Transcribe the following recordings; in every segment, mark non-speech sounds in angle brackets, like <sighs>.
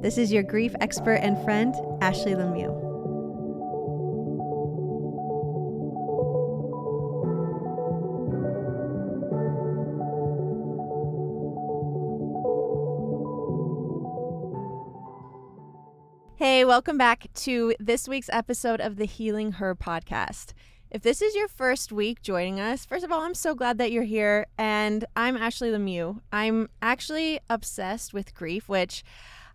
This is your grief expert and friend, Ashley LeMieux. Hey, welcome back to this week's episode of the Healing Her podcast. If this is your first week joining us, first of all, I'm so glad that you're here. And I'm Ashley LeMieux. I'm actually obsessed with grief, which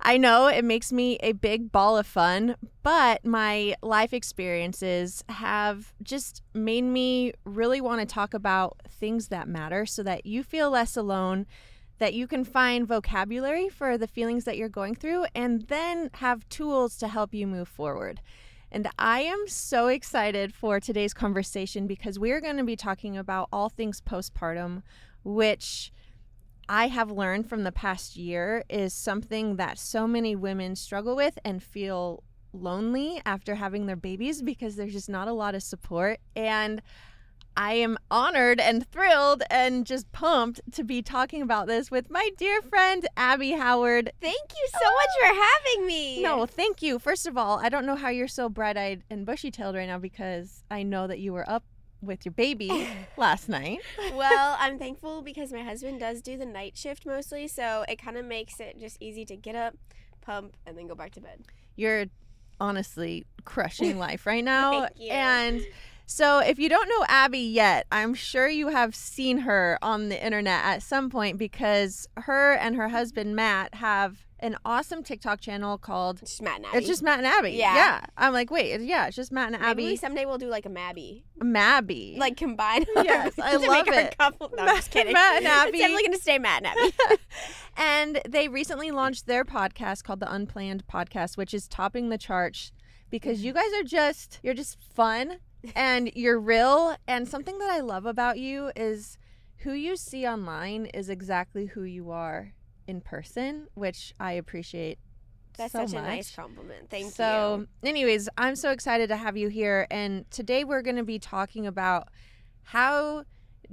I know it makes me a big ball of fun, but my life experiences have just made me really want to talk about things that matter so that you feel less alone, that you can find vocabulary for the feelings that you're going through, and then have tools to help you move forward. And I am so excited for today's conversation because we're going to be talking about all things postpartum, which I have learned from the past year is something that so many women struggle with and feel lonely after having their babies because there's just not a lot of support. And I am honored and thrilled and just pumped to be talking about this with my dear friend Abby Howard. Thank you so oh. much for oh. having me. No, thank you. First of all, I don't know how you're so bright eyed and bushy tailed right now because I know that you were up with your baby <laughs> last night. well, <laughs> I'm thankful because my husband does do the night shift mostly, so it kind of makes it just easy to get up, pump, and then go back to bed. You're honestly crushing <laughs> life right now. Thank you. And so, if you don't know Abby yet, I'm sure you have seen her on the internet at some point because her and her husband Matt have an awesome TikTok channel called just Matt and Abby. It's just Matt and Abby. Yeah. Yeah. I'm like, wait, yeah, it's just Matt and Abby. Maybe someday we'll do like a Mabby. Mabby. Like combine. <laughs> Yes, I <laughs> to love make it. Our couple. No, I'm just kidding. Matt and Abby. <laughs> It's definitely gonna stay Matt and Abby. and they recently launched their podcast called the Unplanned Podcast, which is topping the charts because you guys are just you're just fun and you're real. And something that I love about you is who you see online is exactly who you are in person, which I appreciate that's so such much. a nice compliment. Thank so, you. So, anyways, I'm so excited to have you here. And today we're going to be talking about how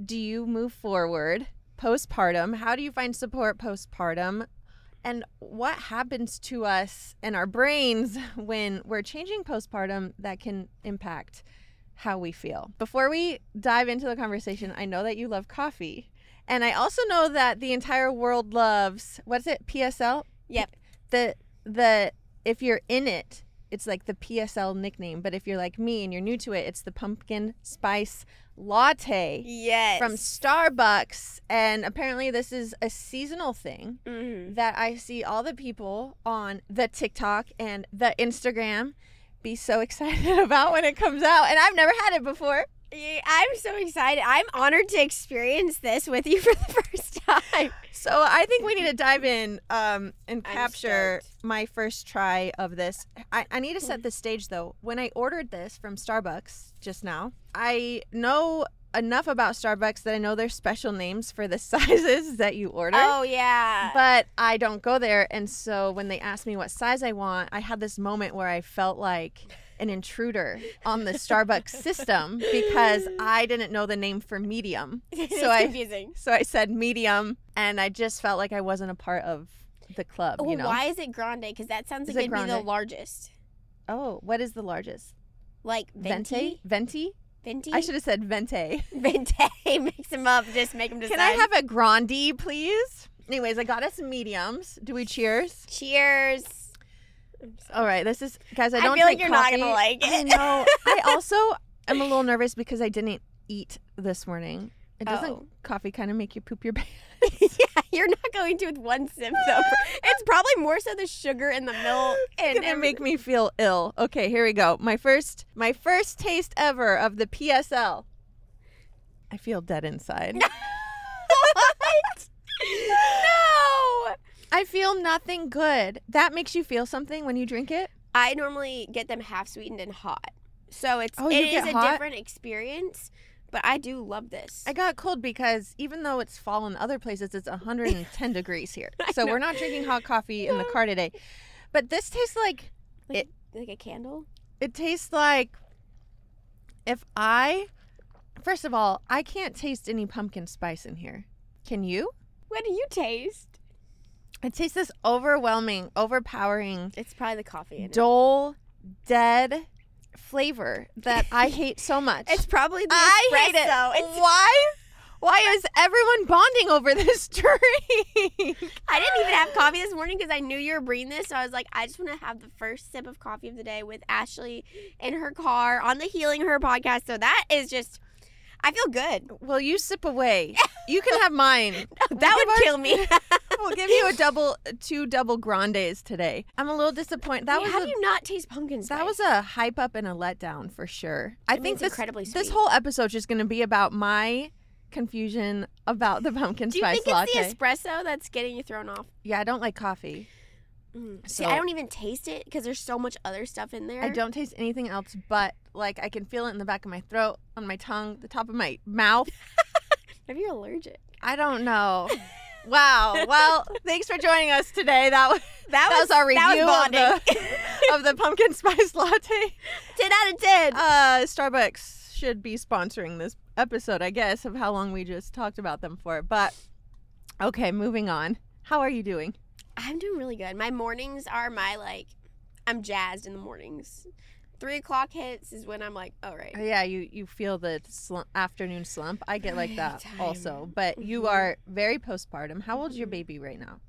do you move forward postpartum? How do you find support postpartum? And what happens to us and our brains <laughs> when we're changing postpartum that can impact how we feel? Before we dive into the conversation, I know that you love coffee. And I also know that the entire world loves what's it? PSL? Yep. The the if you're in it, it's like the PSL nickname. But if you're like me and you're new to it, it's the pumpkin spice latte. Yes. From Starbucks. And apparently this is a seasonal thing mm-hmm. that I see all the people on the TikTok and the Instagram be so excited <laughs> about when it comes out. And I've never had it before. I'm so excited. I'm honored to experience this with you <laughs> for the first time. <laughs> So I think we need to dive in um, and capture my first try of this. I, I need to set the stage though. When I ordered this from Starbucks just now, I know enough about Starbucks that I know there's special names for the <laughs> sizes that you order. Oh yeah. But I don't go there and so when they asked me what size I want, I had this moment where I felt like an intruder on the Starbucks <laughs> system because I didn't know the name for medium. <laughs> So I confusing. So I said medium and I just felt like I wasn't a part of the club, oh, you know. Why is it grande? Cuz that sounds Is like it it'd be the largest. Oh, what is the largest? Like venti? Venti? Venti? I should have said venti. <laughs> Venti. <laughs> Mix them up. Just make them decide. Can I have a grande, please? Anyways, I got us mediums. Do we cheers? Cheers. All right, this is guys. I I don't feel like you're not gonna like I it. know. I <laughs> also am a little nervous because I didn't eat this morning. It doesn't Oh. coffee kind of make you poop your pants? <laughs> yeah, you're not going to with one sip though. <laughs> it's probably more so the sugar in the milk and It's gonna make me feel ill. Okay, here we go. My first, my first taste ever of the PSL. I feel dead inside. <laughs> what? no. I feel nothing good. That makes you feel something when you drink it? I normally get them half sweetened and hot. So it's Oh, it is a hot? different experience, but I do love this. I got cold because even though it's fall in other places, it's 110 <laughs> degrees here. So know. we're not drinking hot coffee in the car today. But this tastes like like, it- like a candle. it tastes like if I first of all, I can't taste any pumpkin spice in here. Can you? What do you taste? It tastes this overwhelming, overpowering, It's probably the coffee in it. dull, dead flavor that I hate so much. It's probably the I hate it. espresso. It's, Why? Why is everyone bonding over this <laughs> drink? I didn't even have coffee this morning because I knew you were bringing this. So I was like, I just want to have the first sip of coffee of the day with Ashley in her car on the Healing Her podcast. So that is just, I feel good. well, you sip away. <laughs> You can have mine. <laughs> That give would kill me. <laughs> We'll give you a double, two double grandes today. I'm a little disappointed. That Wait, was how a, do you not taste pumpkin spice? that was a hype up and a letdown for sure. I, I mean, think this incredibly this whole episode is just going to be about my confusion about the pumpkin spice latte. Do you think it's latte. the espresso that's getting you thrown off? yeah, I don't like coffee. Mm. See, I don't even taste it because there's so much other stuff in there. I don't taste anything else but like I can feel it in the back of my throat, on my tongue, the top of my mouth. <laughs> Maybe you're allergic. I don't know. Wow. <laughs> Well, thanks for joining us today. That was That, that was our review was of the <laughs> of the pumpkin spice latte. ten out of ten. Uh, Starbucks should be sponsoring this episode, I guess, of how long we just talked about them for. But okay, moving on. How are you doing? I'm doing really good. My mornings are my like, I'm jazzed in the mornings. Three o'clock hits is when I'm like, all right. Oh, yeah, you you feel the slump, afternoon slump. I get like that Time. also. But you Mhm. are very postpartum. How old's your Mhm. baby right now?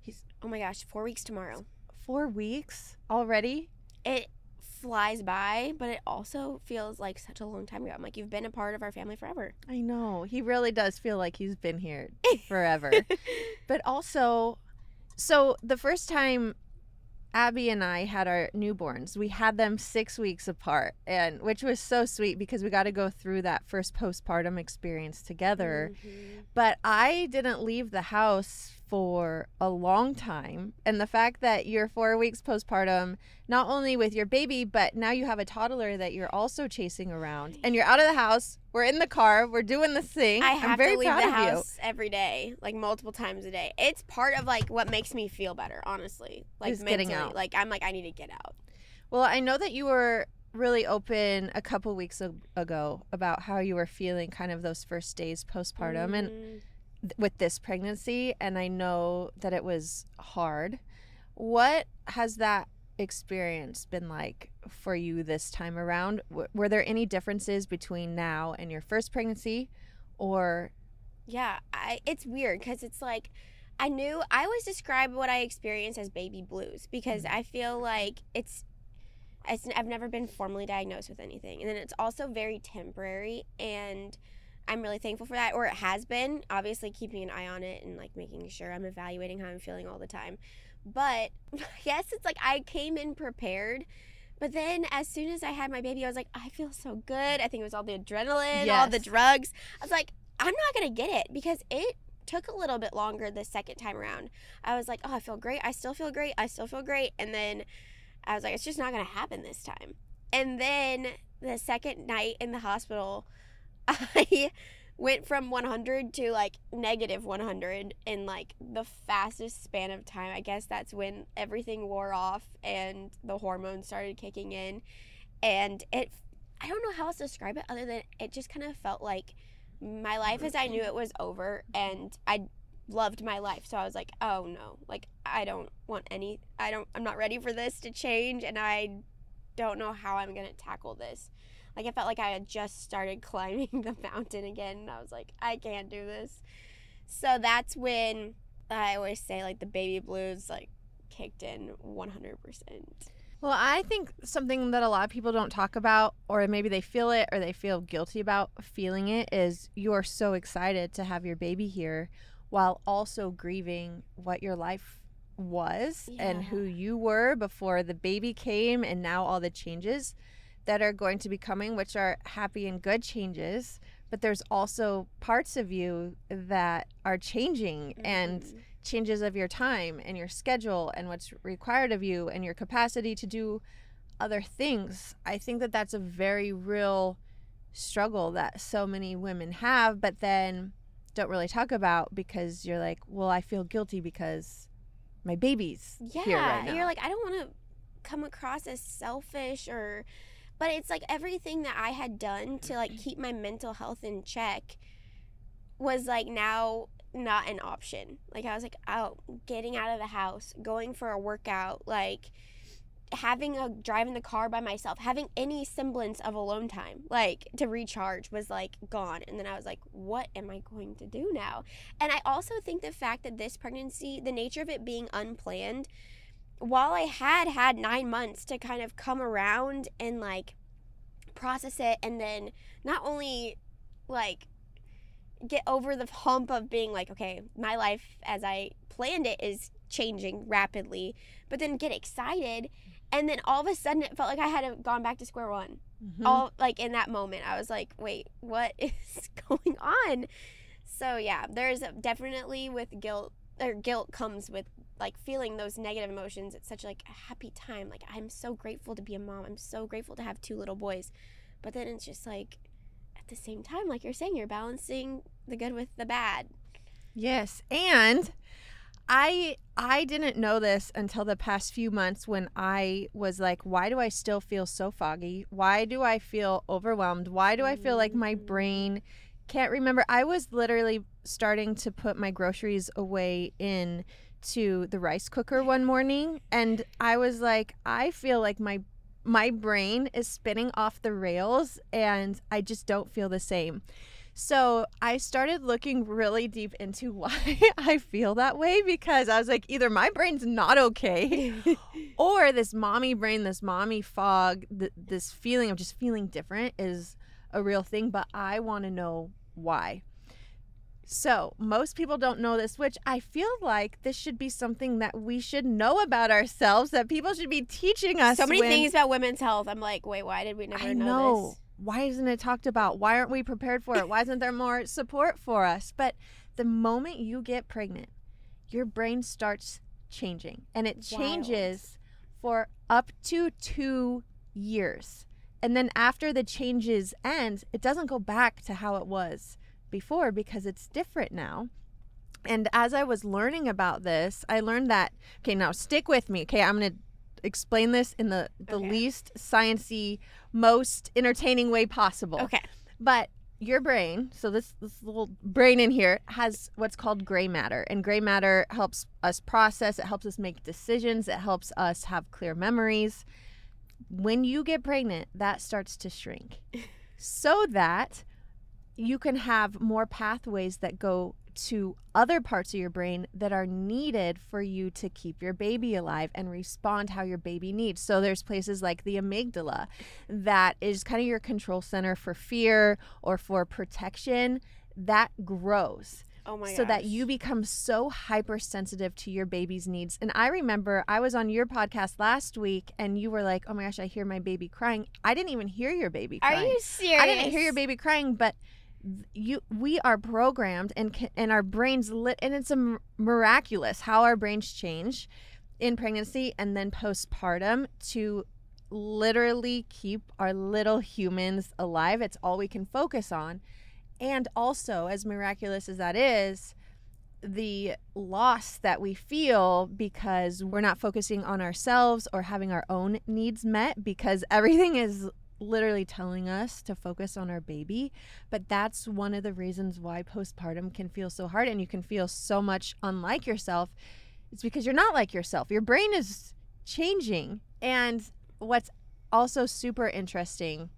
He's oh my gosh, four weeks tomorrow. Four weeks already. It flies by, but it also feels like such a long time ago. I'm like, you've been a part of our family forever. I know he really does feel like he's been here <laughs> forever. <laughs> but also, so the first time Abby and I had our newborns, we had them six weeks apart, and which was so sweet because we got to go through that first postpartum experience together. Mhm. But I didn't leave the house for a long time, and the fact that you're four weeks postpartum, not only with your baby, but now you have a toddler that you're also chasing around, and you're out of the house. We're in the car. We're doing this thing. I I'm have very to leave proud the of you. house every day, like multiple times a day. It's part of like what makes me feel better, honestly. Like Is getting out. Like I'm like I need to get out. Well, I know that you were really open a couple weeks ago about how you were feeling kind of those first days postpartum and Mm. Th- with this pregnancy and I know that it was hard. What has that experience been like for you this time around? W- were there any differences between now and your first pregnancy or Yeah, I, it's weird because it's like I knew I always describe what I experienced as baby blues because Mm-hmm. I feel like it's, it's I've never been formally diagnosed with anything, and then it's also very temporary, and I'm really thankful for that, or it has been. Obviously, keeping an eye on it and like making sure I'm evaluating how I'm feeling all the time. But <laughs> yes, it's like I came in prepared. But then, as soon as I had my baby, I was like, I feel so good. I think it was all the adrenaline, all the drugs. I was like, I'm not gonna get it because it took a little bit longer the second time around. I was like, oh, I feel great. I still feel great. I still feel great. And then I was like, it's just not gonna happen this time. And then the second night in the hospital, I went from 100 to like negative 100 in like the fastest span of time. I guess that's when everything wore off and the hormones started kicking in. And it, I don't know how else to describe it other than it just kind of felt like my life as I knew it was over and I loved my life. So I was like, oh no, like I don't want any, I don't, I'm not ready for this to change and I don't know how I'm going to tackle this. Like I felt like I had just started <laughs> climbing the mountain again and I was like, I can't do this. So that's when I always say like the baby blues like kicked in 100%. Well, I think something that a lot of people don't talk about, or maybe they feel it or they feel guilty about feeling it, is you are so excited to have your baby here while also grieving what your life was and who you were before the baby came, and now all the changes that are going to be coming, which are happy and good changes. But there's also parts of you that are changing and Mhm. changes of your time and your schedule and what's required of you and your capacity to do other things. I think that that's a very real struggle that so many women have, but then don't really talk about because you're like, well, I feel guilty because my baby's yeah, here right now. you're like, I don't want to come across as selfish or, but it's like everything that I had done to like keep my mental health in check was like now not an option. Like I was like out, getting out of the house, going for a workout, like having a driving the car by myself, having any semblance of alone time, like to recharge was like gone. And then I was like, what am I going to do now? And I also think the fact that this pregnancy, the nature of it being unplanned, while I had had 9 months to kind of come around and like process it and then not only like get over the hump of being like, okay, my life as I planned it is changing rapidly, but then get excited. And then all of a sudden, it felt like I had gone back to square one. Mhm. All like in that moment, I was like, wait, what <laughs> is going on? So, yeah, there's definitely with guilt, or guilt comes with like feeling those negative emotions. It's such like a happy time. Like, I'm so grateful to be a mom. I'm so grateful to have two little boys. But then it's just like, at the same time, like you're saying, you're balancing the good with the bad. Yes, and I I didn't know this until the past few months when I was like, why do I still feel so foggy? Why do I feel overwhelmed? Why do I feel like my brain can't remember? I was literally starting to put my groceries away in to the rice cooker one morning and I was like, I feel like my my brain is spinning off the rails and I just don't feel the same. So I started looking really deep into <laughs> why I feel that way because I was like, either my brain's not okay, <laughs> or this mommy brain, this mommy fog, th- this feeling of just feeling different is a real thing, but I want to know why. So, most people don't know this, which I feel like this should be something that we should know about ourselves, that people should be teaching us. so many when- things about women's health. I'm like, wait, why did we never I know, know. this? Why isn't it talked about? Why aren't we prepared for it? Why isn't there more support for us? But the moment you get pregnant, your brain starts changing and it Wild. changes for up to two years. And then after the changes end, it doesn't go back to how it was before because it's different now. And as I was learning about this, I learned that okay, now stick with me. Okay, I'm going to explain this in the the Okay. least sciency, most entertaining way possible. Okay. But your brain, so this this little brain in here has what's called gray matter, and gray matter helps us process. It helps us make decisions. It helps us have clear memories. When you get pregnant, that starts to shrink, <laughs> so that you can have more pathways that go to other parts of your brain that are needed for you to keep your baby alive and respond how your baby needs. So there's places like the amygdala that is kind of your control center for fear or for protection that grows Oh my so that you become so hypersensitive to your baby's needs. And I remember I was on your podcast last week and you were like, "Oh my gosh, I hear my baby crying." I didn't even hear your baby Are crying. you serious? I didn't hear your baby crying, but you we are programmed and and our brains lit and it's a miraculous how our brains change in pregnancy and then postpartum to literally keep our little humans alive. It's all we can focus on. And also, as miraculous as that is, the loss that we feel because we're not focusing on ourselves or having our own needs met because <laughs> everything is literally telling us to focus on our baby. But that's one of the reasons why postpartum can feel so hard and you can feel so much unlike yourself. It's because you're not like yourself. Your brain is changing. And what's also super interesting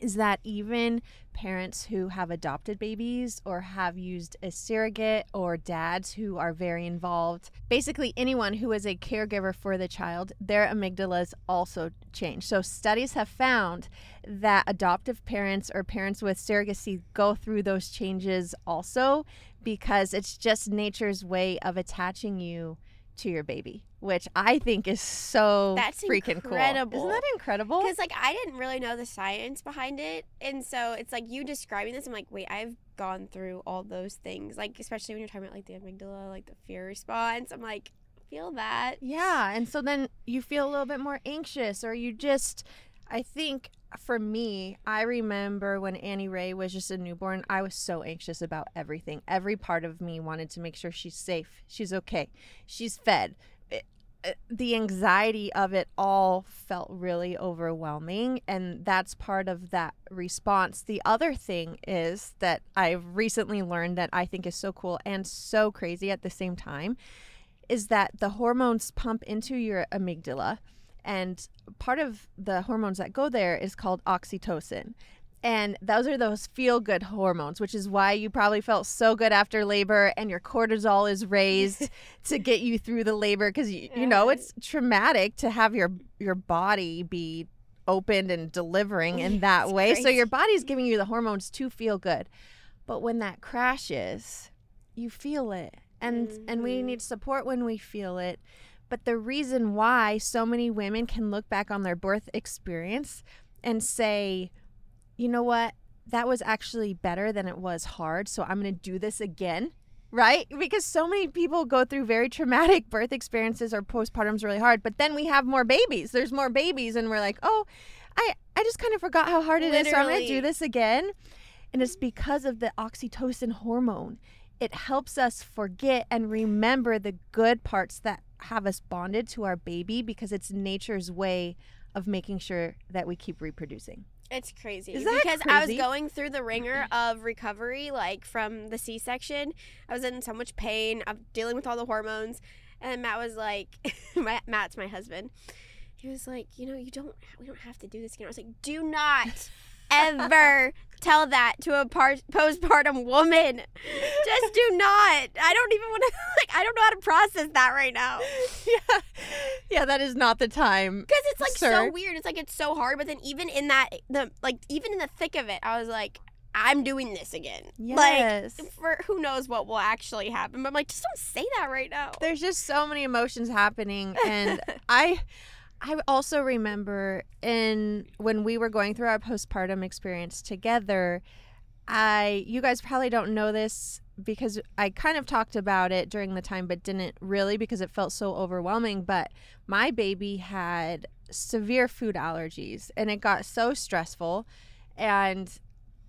is that even parents who have adopted babies or have used a surrogate or dads who are very involved, basically anyone who is a caregiver for the child, their amygdalas also change. So studies have found that adoptive parents or parents with surrogacy go through those changes also because it's just nature's way of attaching you to your baby, which I think is so That's freaking cool. Isn't that incredible? Because like I didn't really know the science behind it, and so it's like you describing this. I'm like, wait, I've gone through all those things. Like especially when you're talking about like the amygdala, like the fear response. I'm like, feel that. Yeah, and so then you feel a little bit more anxious, or you just, I think for me, I remember when Annie Ray was just a newborn, I was so anxious about everything. Every part of me wanted to make sure she's safe, she's okay, she's fed. It- it- the anxiety of it all felt really overwhelming, and that's part of that response. The other thing is that I've recently learned that I think is so cool and so crazy at the same time is that the hormones pump into your amygdala and part of the hormones that go there is called oxytocin. And those are those feel good hormones which is why you probably felt so good after labor and your cortisol is raised <laughs> to get you through the labor because you, you know it's traumatic to have your your body be opened and delivering in <laughs> that way. So your body's giving you the hormones to feel good. But when that crashes you feel it. And and we Mhm. need support when we feel it but the reason why so many women can look back on their birth experience and say you know what? That was actually better than it was hard so i'm going to do this again right? Because so many people go through very traumatic <laughs> birth experiences or postpartum's really hard but then we have more babies. There's more babies and we're like oh i i just kind of forgot how hard it is so i'm going to do this again. And it's because of the oxytocin hormone it helps us forget and remember the good parts that have us bonded to our baby because it's nature's way of making sure that we keep reproducing. It's crazy Is that because I was going through the ringer of recovery, like from the C-section. I was in so much pain. I'm dealing with all the hormones, and Matt was like, <laughs> "Matt's my husband." He was like, "You know, you don't. We don't have to do this again." I was like, "Do not <laughs> ever tell that to a par- postpartum woman. Just do not. I don't even want to. <laughs> Like, I don't know how to process that right now." <laughs> yeah. Yeah, that is not the time. Because it's like Sir. so weird. It's like it's so hard. But then even in that, the like even in the thick of it, I was like, I'm doing this again. Yes. Like for who knows what will actually happen. But I'm like, just don't say that right now. There's just so many emotions happening and <laughs> I I also remember in when we were going through our postpartum experience together, I you guys probably don't know this because I kind of talked about it during the time but didn't really because it felt so overwhelming, but my baby had severe food allergies and it got so stressful and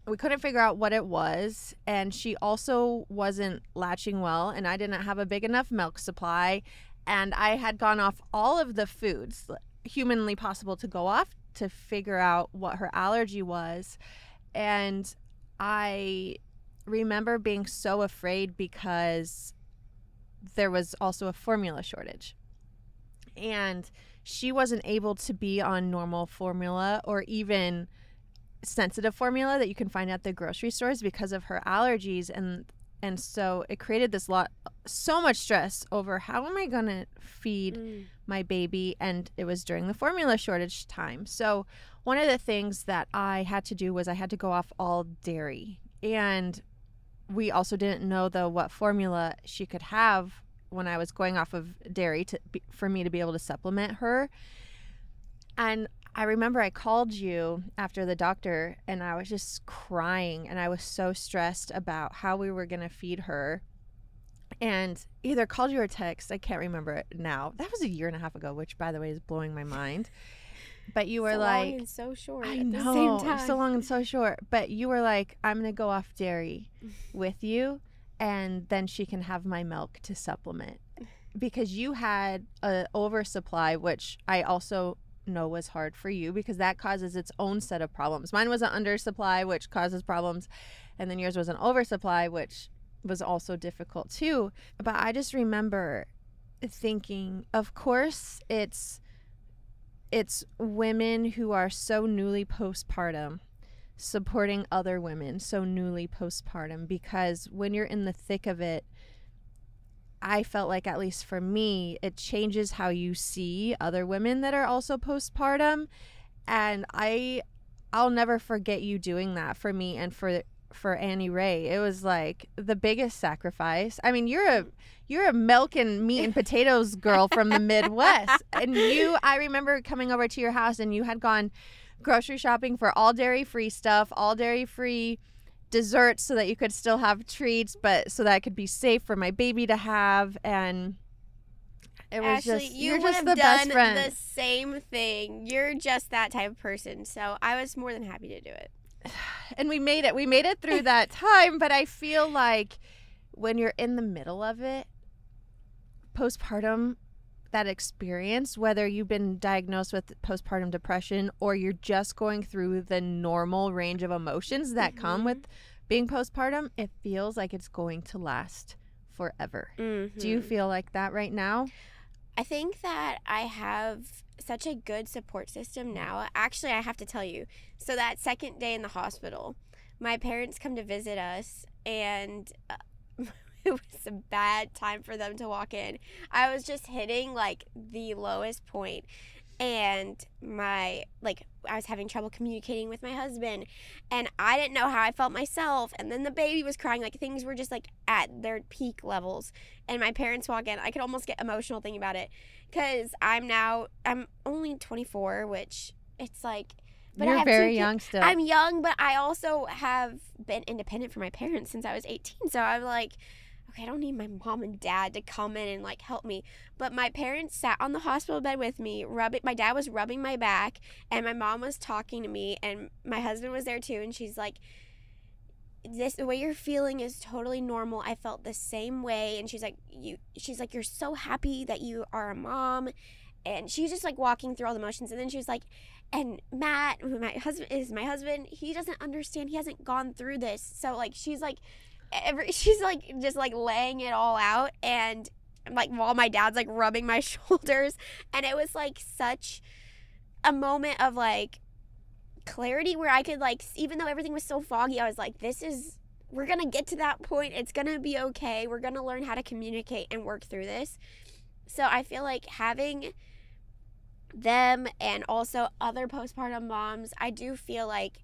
we couldn't figure out what it was and she also wasn't latching well and I didn't have a big enough milk supply and I had gone off all of the foods humanly possible to go off to figure out what her allergy was. And I remember being so afraid because there was also a formula shortage. And she wasn't able to be on normal formula or even sensitive formula that you can find at the grocery stores because of her allergies. And and so it created this lot so much stress over how am I going to feed Mm. my baby and it was during the formula shortage time. So one of the things that I had to do was I had to go off all dairy and we also didn't know though what formula she could have when I was going off of dairy to be, for me to be able to supplement her. And I remember I called you after the doctor and I was just crying and I was so stressed about how we were going to feed her. And either called you or text, I can't remember it now. That was a year and a half ago, which by the way is blowing my mind. But you were so like long and so short I at know, the same time. so long and so short. But you were like, I'm gonna go off dairy <laughs> with you, and then she can have my milk to supplement, because you had a oversupply, which I also know was hard for you because that causes its own set of problems. Mine was an undersupply, which causes problems, and then yours was an oversupply, which was also difficult too. But I just remember thinking, of course, it's it's women who are so newly postpartum supporting other women so newly postpartum because when you're in the thick of it I felt like at least for me it changes how you see other women that are also postpartum and I I'll never forget you doing that for me and for for Annie Ray. It was like the biggest sacrifice. I mean, you're a you're a milk and meat and potatoes girl from the Midwest. <laughs> And you I remember coming over to your house and you had gone grocery shopping for all dairy free stuff, all dairy free desserts so that you could still have treats, but so that it could be safe for my baby to have and it was Ashley, just you you're just the best friend. the same thing. You're just that type of person. So I was more than happy to do it. <sighs> and we made it. We made it through that <laughs> time, but I feel like when you're in the middle of it, postpartum, that experience, whether you've been diagnosed with postpartum depression or you're just going through the normal range of emotions that come Mhm. with being postpartum, it feels like it's going to last forever. Do you Mhm. feel like that right now? I think that I have such a good support system now. Actually, I have to tell you. So that second day in the hospital, my parents come to visit us, and uh, <laughs> <laughs> it was a bad time for them to walk in. I was just hitting like the lowest point, and my like I was having trouble communicating with my husband, and I didn't know how I felt myself. And then the baby was crying, like things were just like at their peak levels. And my parents walk in. I could almost get emotional thinking about it because I'm now I'm only 24, which it's like. But I you're have very ki- young still. I'm young, but I also have been independent from my parents since I was 18. So I'm like, okay, I don't need my mom and dad to come in and like help me. But my parents sat on the hospital bed with me, rubbing. My dad was rubbing my back, and my mom was talking to me, and my husband was there too. And she's like, "This the way you're feeling is totally normal. I felt the same way." And she's like, "You." She's like, "You're so happy that you are a mom." And she's just like walking through all the motions, and then she was like, and Matt, my husband is my husband, he doesn't understand. He hasn't gone through this. So like she's like every <laughs> she's like just like laying it all out and like while my dad's like rubbing my <laughs> shoulders and it was like such a moment of like clarity where I could like even though everything was so foggy, I was like this is we're going to get to that point. It's going to be okay. We're going to learn how to communicate and work through this. So I feel like having them and also other postpartum moms, I do feel like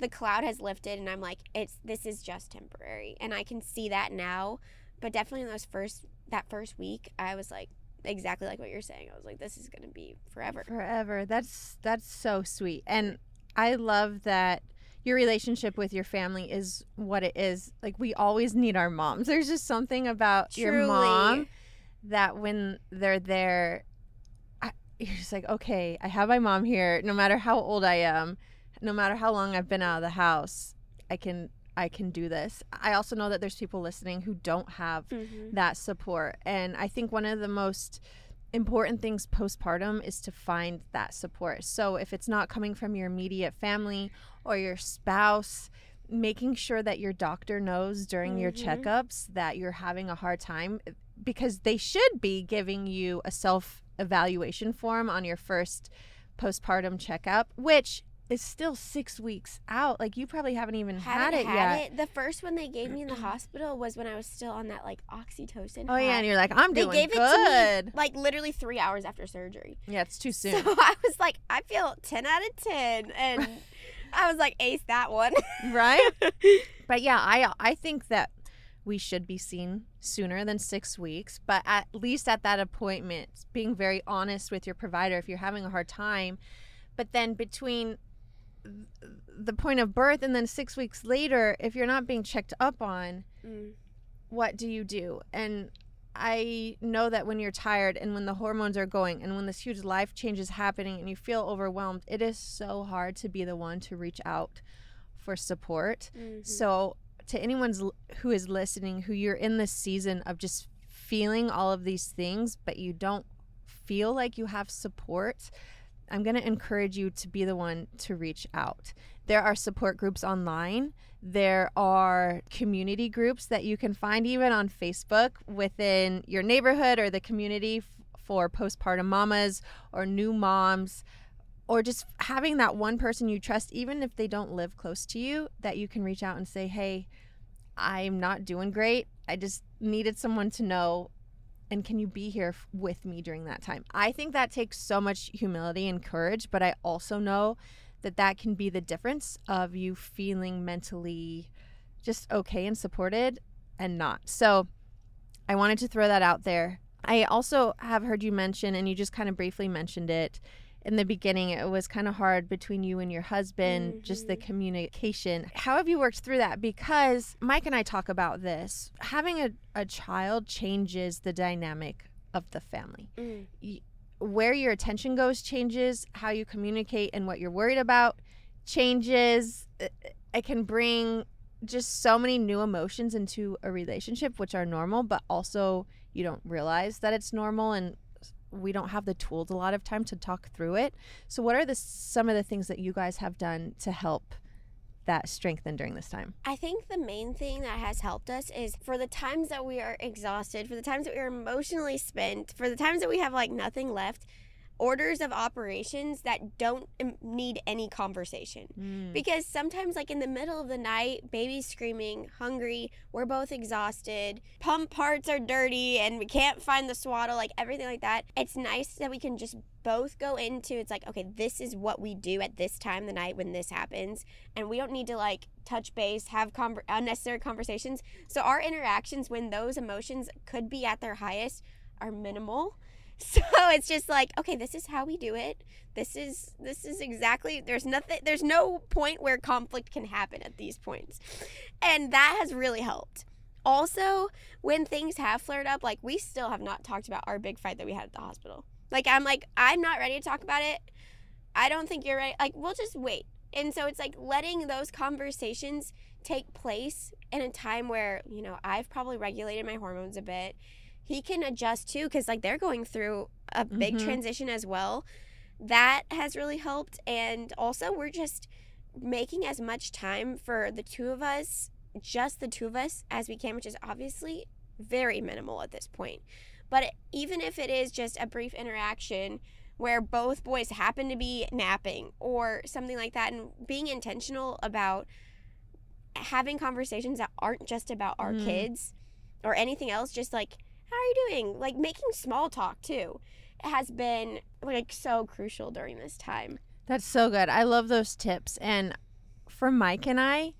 the cloud has lifted and I'm like it's this is just temporary and I can see that now. But definitely in those first that first week, I was like exactly like what you're saying. I was like this is going to be forever. Forever. That's that's so sweet. And I love that your relationship with your family is what it is. Like we always need our moms. There's just something about your mom that when they're there I, you're just like, "Okay, I have my mom here no matter how old I am, no matter how long I've been out of the house. I can I can do this." I also know that there's people listening who don't have Mhm. that support. And I think one of the most important things postpartum is to find that support. So if it's not coming from your immediate family or your spouse, making sure that your doctor knows during your Mhm. checkups that you're having a hard time because they should be giving you a self evaluation form on your first postpartum checkup, which is still six weeks out. Like you probably haven't even had Haven't it had yet. it. The first one they gave me in the <clears throat> hospital was when I was still on that like oxytocin. Oh yeah, and you're like, I'm they doing gave it good. to me like literally three hours after surgery. Yeah, it's too soon. So <laughs> I was like, I feel ten out of ten, and <laughs> I was like, ace that one. right? <laughs> But yeah, I I think that we should be seen sooner than six weeks, but at least at that appointment, being very honest with your provider if you're having a hard time. But then between the point of birth and then six weeks later, if you're not being checked up on, Mm. what do you do? And I know that when you're tired and when the hormones are going and when this huge life change is happening and you feel overwhelmed, it is so hard to be the one to reach out for support. Mhm. So, to anyone who is listening, who you're in this season of just feeling all of these things, but you don't feel like you have support, I'm going to encourage you to be the one to reach out. There are support groups online. There are community groups that you can find even on Facebook within your neighborhood or the community f- for postpartum mamas or new moms or just having that one person you trust, even if they don't live close to you, that you can reach out and say, Hey, I'm not doing great. I just needed someone to know. And can you be here f- with me during that time? I think that takes so much humility and courage, but I also know that that can be the difference of you feeling mentally just okay and supported and not. So I wanted to throw that out there. I also have heard you mention, and you just kind of briefly mentioned it in the beginning, it was kind of hard between you and your husband, just the Mhm. communication. How have you worked through that? Because Mike and I talk about this. Having a, a child changes the dynamic of the family Mm. where your attention goes changes, how you communicate and what you're worried about changes. It can bring just so many new emotions into a relationship, which are normal, but also you don't realize that it's normal and we don't have the tools a lot of time to talk through it. So what are the some of the things that you guys have done to help that strengthen during this time? I think the main thing that has helped us is for the times that we are exhausted, for the times that we are emotionally spent, for the times that we have like nothing left, orders of operations that don't need any conversation. Hmm. Because sometimes, like in the middle of the night, baby's screaming, hungry, we're both exhausted, pump parts are dirty, and we can't find the swaddle, like everything like that. It's nice that we can just both go into it's like, okay, this is what we do at this time of the night when this happens. And we don't need to like touch base, have conver- unnecessary conversations. So our interactions when those emotions could be at their highest are minimal. <laughs> So it's just like, okay, this is how we do it. This is this is exactly there's nothing there's no point where conflict can happen at these points. And that has really helped. Also, when things have flared up, like we still have not talked about our big fight that we had at the hospital. Like I'm like I'm not ready to talk about it. I don't think you're ready. Like we'll just wait. And so it's like letting those conversations take place in a time where, you know, I've probably regulated my hormones a bit he can adjust too because like they're going through a big Mhm. transition as well that has really helped and also we're just making as much time for the two of us just the two of us as we can which is obviously very minimal at this point but even if it is just a brief interaction where both boys happen to be napping or something like that and being intentional about having conversations that aren't just about our Mhm. kids or anything else just like how are you doing like making small talk too has been like so crucial during this time That's so good. I love those tips. And for Mike and I,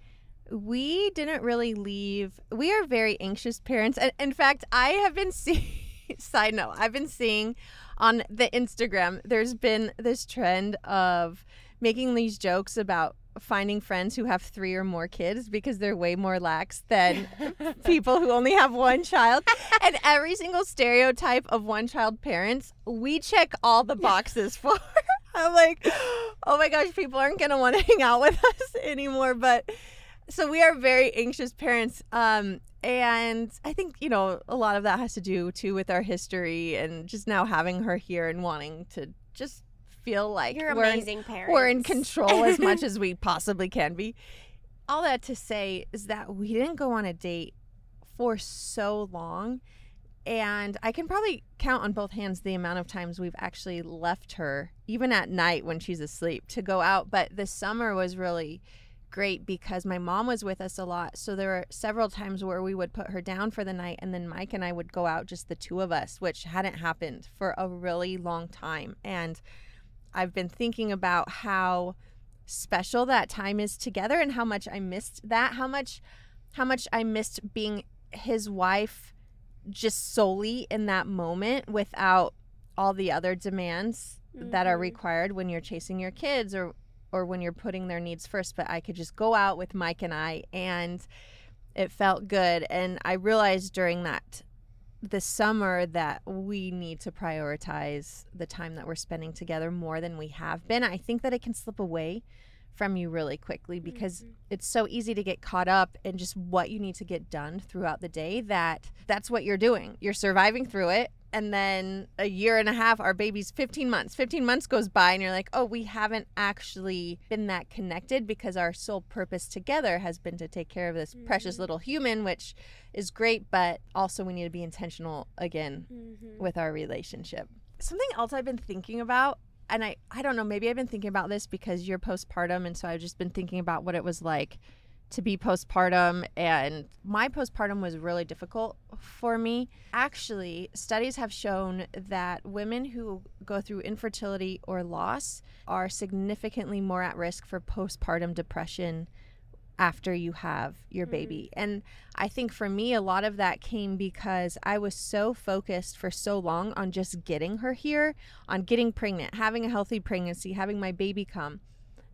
we didn't really leave. We are very anxious parents. And in fact, I have been seeing, <laughs> side note, I've been seeing on the Instagram, there's been this trend of making these jokes about finding friends who have three or more kids because they're way more lax than <laughs> people who only have one child. and every single stereotype of one child parents, we check all the boxes for. <laughs> I'm like, oh my gosh, people aren't going to want to hang out with us anymore. But so we are very anxious parents. Um, and I think, you know, a lot of that has to do too with our history and just now having her here and wanting to just feel like you're we're in- amazing parents we're in control as <laughs> much as we possibly can be. All that to say is that we didn't go on a date for so long. And I can probably count on both hands the amount of times we've actually left her, even at night when she's asleep, to go out. But this summer was really great because my mom was with us a lot. So there were several times where we would put her down for the night and then Mike and I would go out, just the two of us, which hadn't happened for a really long time. And I've been thinking about how special that time is together and how much I missed that, how much how much I missed being his wife just solely in that moment without all the other demands that are Mhm. required when you're chasing your kids or or when you're putting their needs first but I could just go out with Mike and I and it felt good and I realized during that this summer that we need to prioritize the time that we're spending together more than we have been. I think that it can slip away from you really quickly because Mhm. it's so easy to get caught up in just what you need to get done throughout the day that that's what you're doing. You're surviving through it and then a year and a half our baby's 15 months 15 months goes by and you're like oh we haven't actually been that connected because our sole purpose together has been to take care of this precious Mhm. little human which is great but also we need to be intentional again Mhm. with our relationship something else i've been thinking about and i i don't know maybe i've been thinking about this because you're postpartum and so i've just been thinking about what it was like to be postpartum and my postpartum was really difficult for me. Actually, studies have shown that women who go through infertility or loss are significantly more at risk for postpartum depression after you have your Mm. baby. And I think for me, a lot of that came because I was so focused for so long on just getting her here, on getting pregnant, having a healthy pregnancy, having my baby come,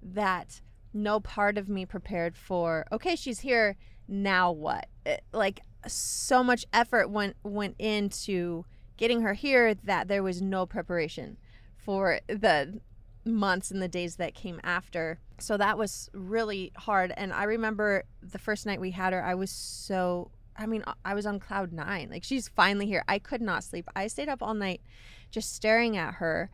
that no part of me prepared for, okay, she's here, now what? It- like so much effort went went into getting her here that there was no preparation for the months and the days that came after. So that was really hard. And I remember the first night we had her, I was so, I mean, I was on cloud nine. Like, she's finally here. I could not sleep. I stayed up all night just staring at her.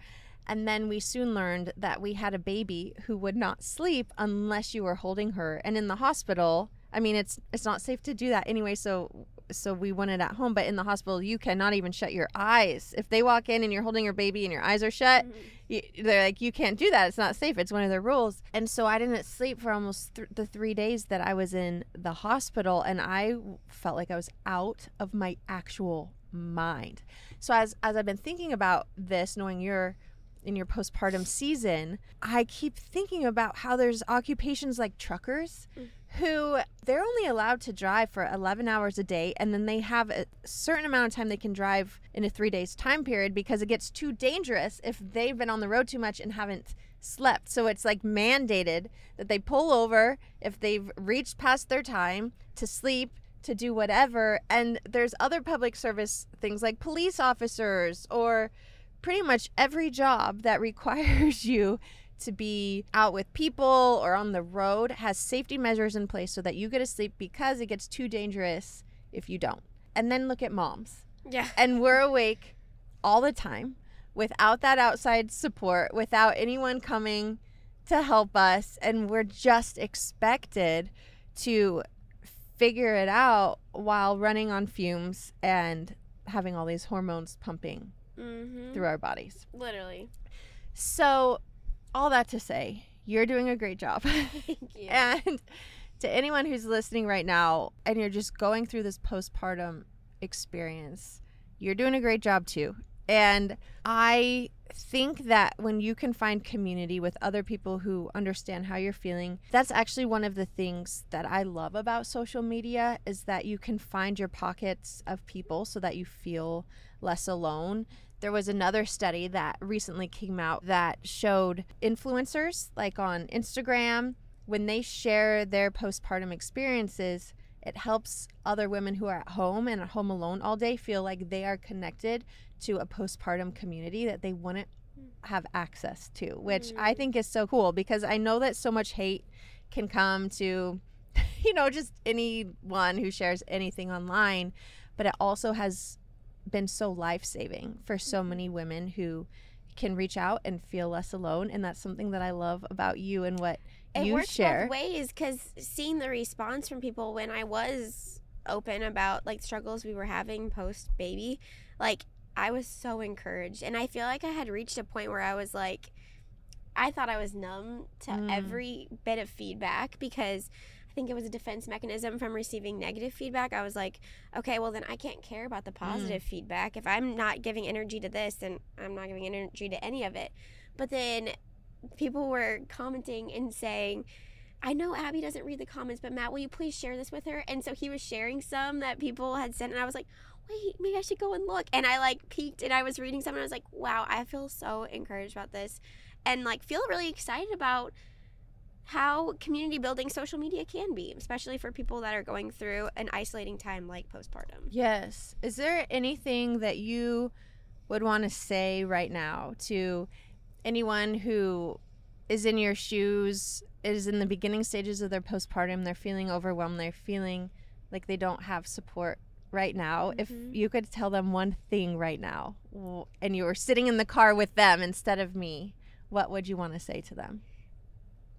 And then we soon learned that we had a baby who would not sleep unless you were holding her. And in the hospital, I mean, it's it's not safe to do that anyway. So so we wanted at home, but in the hospital, you cannot even shut your eyes. If they walk in and you're holding your baby and your eyes are shut, Mhm. you, they're like, you can't do that. It's not safe. It's one of their rules. And so I didn't sleep for almost th- the three days that I was in the hospital, and I felt like I was out of my actual mind. So as as I've been thinking about this, knowing you're in your postpartum season, I keep thinking about how there's occupations like truckers Mm. who they're only allowed to drive for 11 hours a day and then they have a certain amount of time they can drive in a 3 days time period because it gets too dangerous if they've been on the road too much and haven't slept. So it's like mandated that they pull over if they've reached past their time to sleep to do whatever and there's other public service things like police officers or pretty much every job that <laughs> requires you to be out with people or on the road has safety measures in place so that you get to sleep because it gets too dangerous if you don't. And then look at moms. Yeah. And we're awake all the time without that outside support, without anyone coming to help us. And we're just expected to figure it out while running on fumes and having all these hormones pumping Mm-hmm. through our bodies. Literally. So, all that to say, you're doing a great job. <laughs> Thank you. <laughs> and to anyone who's listening right now and you're just going through this postpartum experience, you're doing a great job too. And I think that when you can find community with other people who understand how you're feeling, that's actually one of the things that I love about social media is that you can find your pockets of people so that you feel less alone. There was another study that recently came out that showed influencers like on Instagram when they share their postpartum experiences, it helps other women who are at home and at home alone all day feel like they are connected to a postpartum community that they wouldn't have access to, which I Mm. think is so cool because I know that so much hate can come to, <laughs> you know, just anyone who shares anything online, but it also has been so life saving for so many women who can reach out and feel less alone. And that's something that I love about you and what it you works share. both ways because seeing the response from people when I was open about like struggles we were having post baby, like I was so encouraged, and I feel like I had reached a point where I was like, I thought I was numb to Mm. every bit of feedback because. I think it was a defense mechanism from receiving negative feedback. I was like, okay, well, then I can't care about the mm. positive feedback. If I'm not giving energy to this, then I'm not giving energy to any of it. But then people were commenting and saying, I know Abby doesn't read the comments, but Matt, will you please share this with her? And so he was sharing some that people had sent, and I was like, wait, maybe I should go and look. And I like peeked and I was reading some, and I was like, wow, I feel so encouraged about this, and like feel really excited about how community building social media can be, especially for people that are going through an isolating time like postpartum. Yes. Is there anything that you would want to say right now to anyone who is in your shoes, is in the beginning stages of their postpartum, they're feeling overwhelmed, they're feeling like they don't have support right now? If Mhm. you could tell them one thing right now and you were sitting in the car with them instead of me, what would you want to say to them?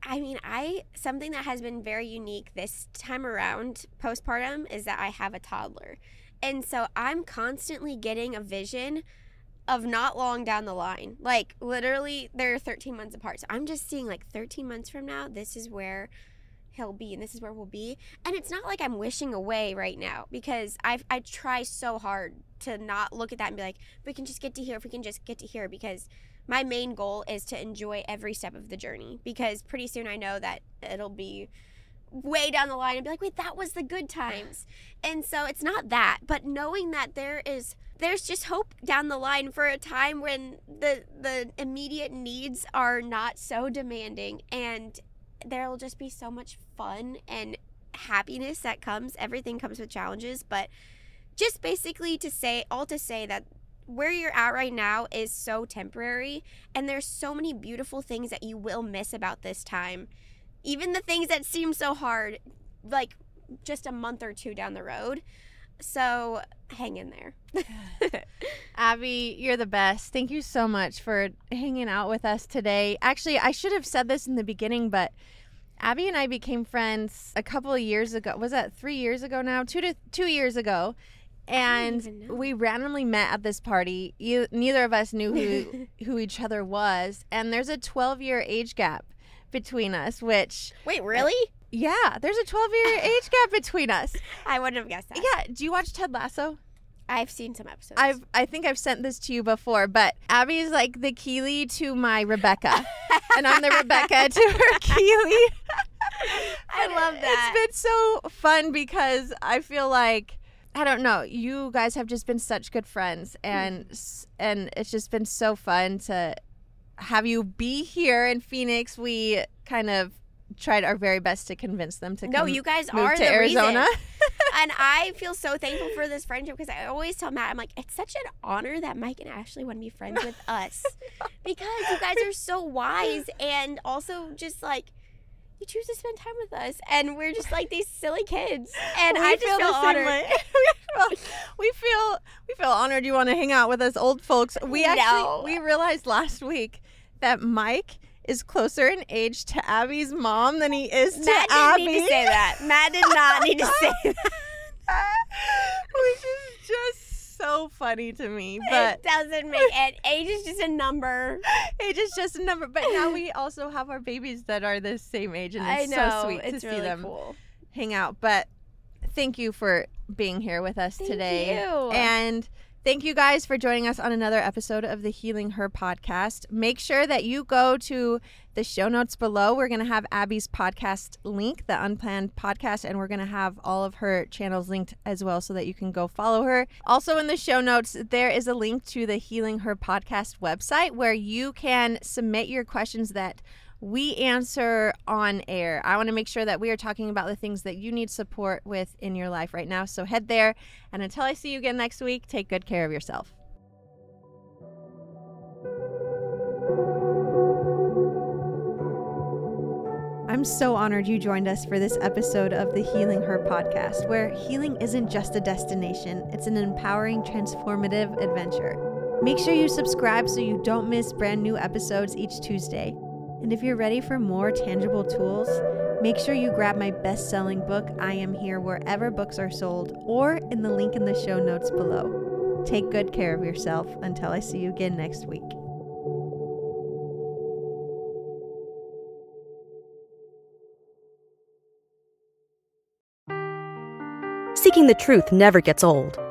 I mean, I something that has been very unique this time around postpartum is that I have a toddler. And so I'm constantly getting a vision of not long down the line. Like literally they're 13 months apart. So I'm just seeing like 13 months from now this is where he'll be and this is where we'll be. And it's not like I'm wishing away right now because I I try so hard to not look at that and be like, we can just get to here, if we can just get to here because my main goal is to enjoy every step of the journey because pretty soon I know that it'll be way down the line and be like, wait, that was the good times. And so it's not that, but knowing that there is there's just hope down the line for a time when the the immediate needs are not so demanding and there'll just be so much fun and happiness that comes. Everything comes with challenges, but just basically to say all to say that where you're at right now is so temporary and there's so many beautiful things that you will miss about this time. Even the things that seem so hard like just a month or two down the road. So hang in there. <laughs> Abby, you're the best. Thank you so much for hanging out with us today. Actually, I should have said this in the beginning, but Abby and I became friends a couple of years ago. Was that three years ago now? Two to two years ago. And we randomly met at this party. You, neither of us knew who <laughs> who each other was, and there's a 12 year age gap between us. Which, Wait, uh, really? yeah, there's a 12 year <laughs> age gap between us. I wouldn't have guessed that. Yeah, do you watch Ted Lasso? I've seen some episodes. I've I think I've sent this to you before, but Abby is like the Keeley to my Rebecca, <laughs> and I'm the Rebecca to her Keeley. I love that. It's been so fun because I feel like I don't know. You guys have just been such good friends, and and it's just been so fun to have you be here in Phoenix. We kind of tried our very best to convince them to no, come you guys are to the Arizona. reason. <laughs> <laughs> and I feel so thankful for this friendship because I always tell Matt, I'm like, it's such an honor that Mike and Ashley want to be friends with <laughs> us because you guys are so wise and also just like choose to spend time with us, and we're just like these silly kids, and We I feel, same honored. <laughs> we, feel, <laughs> we feel we feel honored you want to hang out with us old folks. We actually No. we realized last week that Mike is closer in age to Abby's mom than he is to Matt didn't Abby. need to say that. Matt did not need to <laughs> say that. Which is just so funny to me. But it doesn't make it. Age is just a number. <laughs> age is just a number. But now we also have our babies that are the same age and it's know. so sweet it's to really see them cool. hang out. But thank you for being here with us Thank today. you. And thank you guys for joining us on another episode of the Healing Her podcast. Make sure that you go to the show notes below. We're going to have Abby's podcast link, the Unplanned podcast, and we're going to have all of her channels linked as well so that you can go follow her. Also, in the show notes, there is a link to the Healing Her podcast website where you can submit your questions that we answer on air. I want to make sure that we are talking about the things that you need support with in your life right now. So head there. And until I see you again next week, take good care of yourself. I'm so honored you joined us for this episode of the Healing Her podcast, where healing isn't just a destination, it's an empowering, transformative adventure. Make sure you subscribe so you don't miss brand new episodes each Tuesday. And if you're ready for more tangible tools, make sure you grab my best selling book, I Am Here, wherever books are sold, or in the link in the show notes below. Take good care of yourself until I see you again next week. Seeking the truth never gets old.